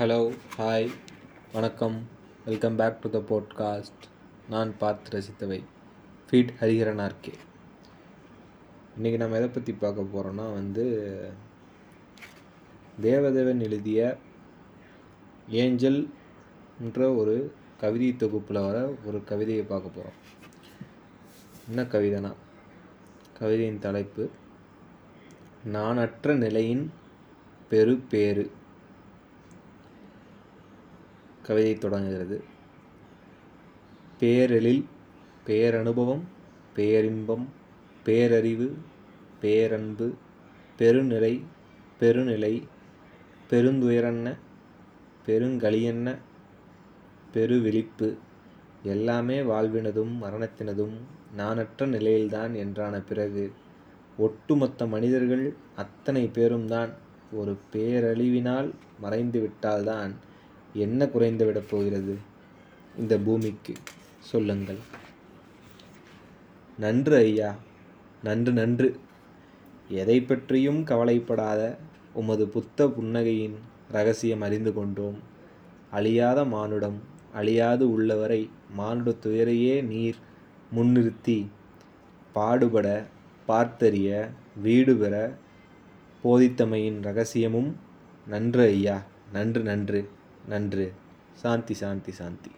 Hello hi வணக்கம். Welcome back to the podcast நான் பார்த்து ரசித்தவை. ஃபீட் ஹரிஹரனார்கே இன்றைக்கி நம்ம எதை பற்றி பார்க்க போகிறோன்னா வந்து தேவதேவன் எழுதிய ஏஞ்சல் என்ற ஒரு கவிதை தொகுப்பில் வர ஒரு கவிதையை பார்க்க போகிறோம் என்ன கவிதைனா? கவிதையின் தலைப்பு நானற்ற நிலையின் பெரு பேரு கவிதை தொடங்குகிறது. பேரெழில் பேரனுபவம் பேரின்பம் பேரறிவு பேரன்பு பெருநிறை பெருநிலை பெருந்துயரன்ன பெருங்களியென்ன பெருவிழிப்பு எல்லாமே வாழ்வினதும் மரணத்தினதும் நானற்ற நிலையில்தான் என்றான பிறகு ஒட்டுமொத்த மனிதர்கள் அத்தனை பேரும் தான் ஒரு பேரழிவினால் மறைந்து விட்டால்தான் என்ன குறைந்து விடப் போகிறது? இந்த பூமிக்கு. சொல்லுங்கள். நன்று ஐயா நன்று நன்று. எதை பற்றியும் கவலைப்படாத உமது புத்த புன்னகையின் ரகசியம் அறிந்து கொண்டோம். அழியாத மானுடம் அழியாது உள்ளவரை மானுட துயரையே நீர் முன்னிறுத்தி பாடுபட பார்த்தறிய வீடு பெற போதித்தமையின் ரகசியமும் நன்று ஐயா நன்று நன்று. நன்று. சாந்தி சாந்தி சாந்தி.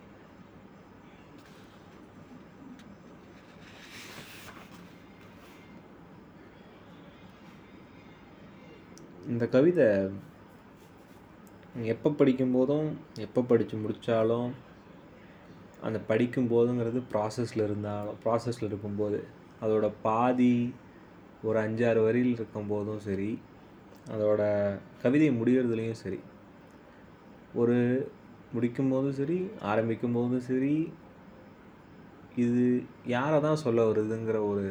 இந்த கவிதை எப்போ படிக்கும்போதும் எப்போ படித்து முடித்தாலும் அந்த படிக்கும் போதுங்கிறது ப்ராசஸில் இருந்தாலும் ப்ராசஸில் இருக்கும்போது அதோட பாதி ஒரு அஞ்சாறு வரியில் இருக்கும்போதும் சரி அதோட கவிதை முடிகிறதுலேயும் சரி ஒரு முடிக்கும் போதும் சரி ஆரம்பிக்கும் போதும் சரி இது யாரை தான் சொல்ல வருதுங்கிற ஒரு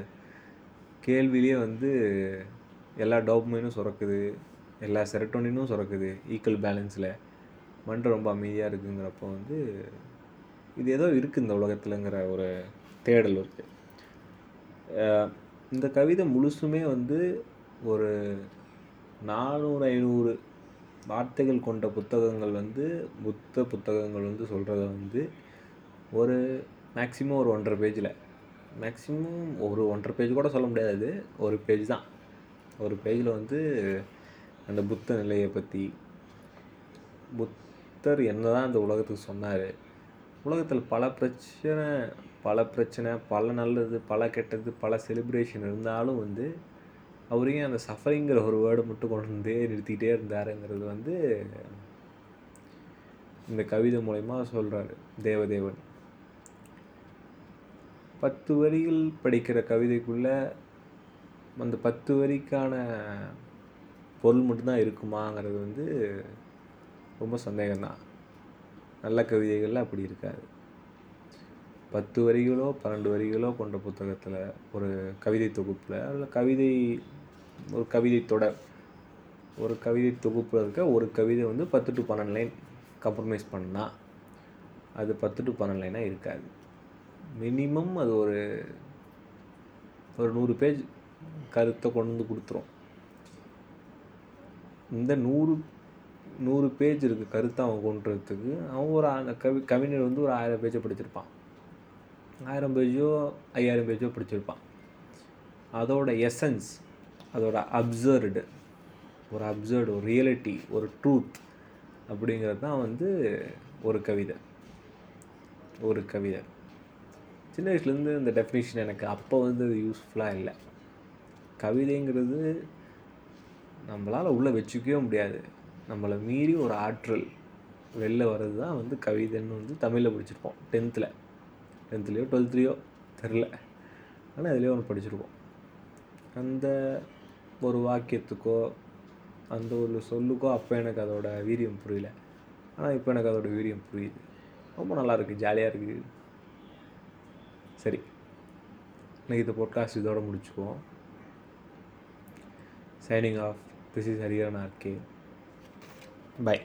கேள்வியிலே வந்து எல்லா டோப்மைனும் சுரக்குது எல்லா செரட்டோனினும் சுரக்குது ஈக்குவல் பேலன்ஸில் மண்டை ரொம்ப அமைதியாக இருக்குங்கிறப்போ வந்து இது ஏதோ இருக்குது இந்த உலகத்துலங்கிற ஒரு தேடல் இருக்குது இந்த கவிதை முழுசுமே வந்து ஒரு நானூறு ஐநூறு வார்த்தைகள் கொண்ட புத்தகங்கள் வந்து புத்த புத்தகங்கள் வந்து சொல்கிறத வந்து ஒரு மேக்ஸிமம் ஒரு ஒன்றரை பேஜில் மேக்ஸிமம் ஒரு ஒன்றரை பேஜ் கூட சொல்ல முடியாது. ஒரு பேஜ் தான். ஒரு பேஜில் வந்து அந்த புத்த நிலையை பற்றி புத்தர் என்ன தான் அந்த உலகத்துக்கு சொன்னார் உலகத்தில் பல பிரச்சனை பல பிரச்சனை பல நல்லது பல கெட்டது பல செலிப்ரேஷன் இருந்தாலும் வந்து அவரையும் அந்த சஃபரிங்கிற ஒரு வேர்டை மட்டும் கொண்டு வந்து நிறுத்திக்கிட்டே இருந்தாருங்கிறது வந்து இந்த கவிதை மூலயமா சொல்கிறாரு தேவதேவன். பத்து வரிகள் படிக்கிற கவிதைக்குள்ளே அந்த பத்து வரிக்கான பொருள் மட்டும்தான் இருக்குமாங்கிறது வந்து ரொம்ப சந்தேகம்தான். நல்ல கவிதைகளில் அப்படி இருக்காது. பத்து வரிகளோ பன்னெண்டு வரிகளோ கொண்ட புத்தகத்தில் ஒரு கவிதை தொகுப்பில் அதில் கவிதை ஒரு கவிதை தொடர் ஒரு கவிதை தொகுப்பில் இருக்க ஒரு கவிதை வந்து பத்து டு பன்னெண்டு லைன் கம்ப்ரமைஸ் பண்ணால் அது பத்து டு பன்னெண்டு லைனாக இருக்காது. மினிமம் அது ஒரு ஒரு நூறு பேஜ் கருத்தை கொண்டு வந்து கொடுத்துரும். இந்த நூறு நூறு பேஜ் இருக்குது கருத்தை அவன் கொண்டுறதுக்கு அவன் ஒரு அந்த கவி கவிஞர் வந்து ஒரு ஆயிரம் பேஜை படிச்சிருப்பான். ஆயிரம் பேஜோ ஐயாயிரம் பேஜோ படிச்சிருப்பான். அதோட எசன்ஸ் அதோட அப்சர்டு ஒரு அப்சர்டு ஒரு ரியாலிட்டி ஒரு ட்ரூத் அப்படிங்கிறது தான் வந்து ஒரு கவிதை. ஒரு கவிதை. சின்ன வயசுலேருந்து இந்த டெஃபினேஷன் எனக்கு அப்போ வந்து அது யூஸ்ஃபுல்லாக இல்லை. கவிதைங்கிறது நம்மளால் உள்ளே வச்சுக்கவே முடியாது. நம்மளை மீறி ஒரு ஆற்றல் வெளில வர்றது தான் வந்து கவிதைன்னு வந்து தமிழில் படிச்சிருப்போம். டென்த்தில் டென்த்துலேயோ டுவெல்த்துலேயோ தெரில ஆனால் இதுலேயோ ஒன்று படிச்சிருப்போம். அந்த ஒரு வாக்கியத்துக்கோ அந்த ஒரு சொல்லுக்கோ அப்போ எனக்கு அதோட வீரியம் புரியல. ஆனால் இப்போ எனக்கு அதோட வீரியம் புரியுது. ரொம்ப நல்லா இருக்குது ஜாலியாக இருக்குது சரி. இன்னைக்கு இந்த பொட்காஸ்ட் இதோடு முடிச்சுக்குவோம். Signing off this is Hariharan RK bye